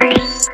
Bye.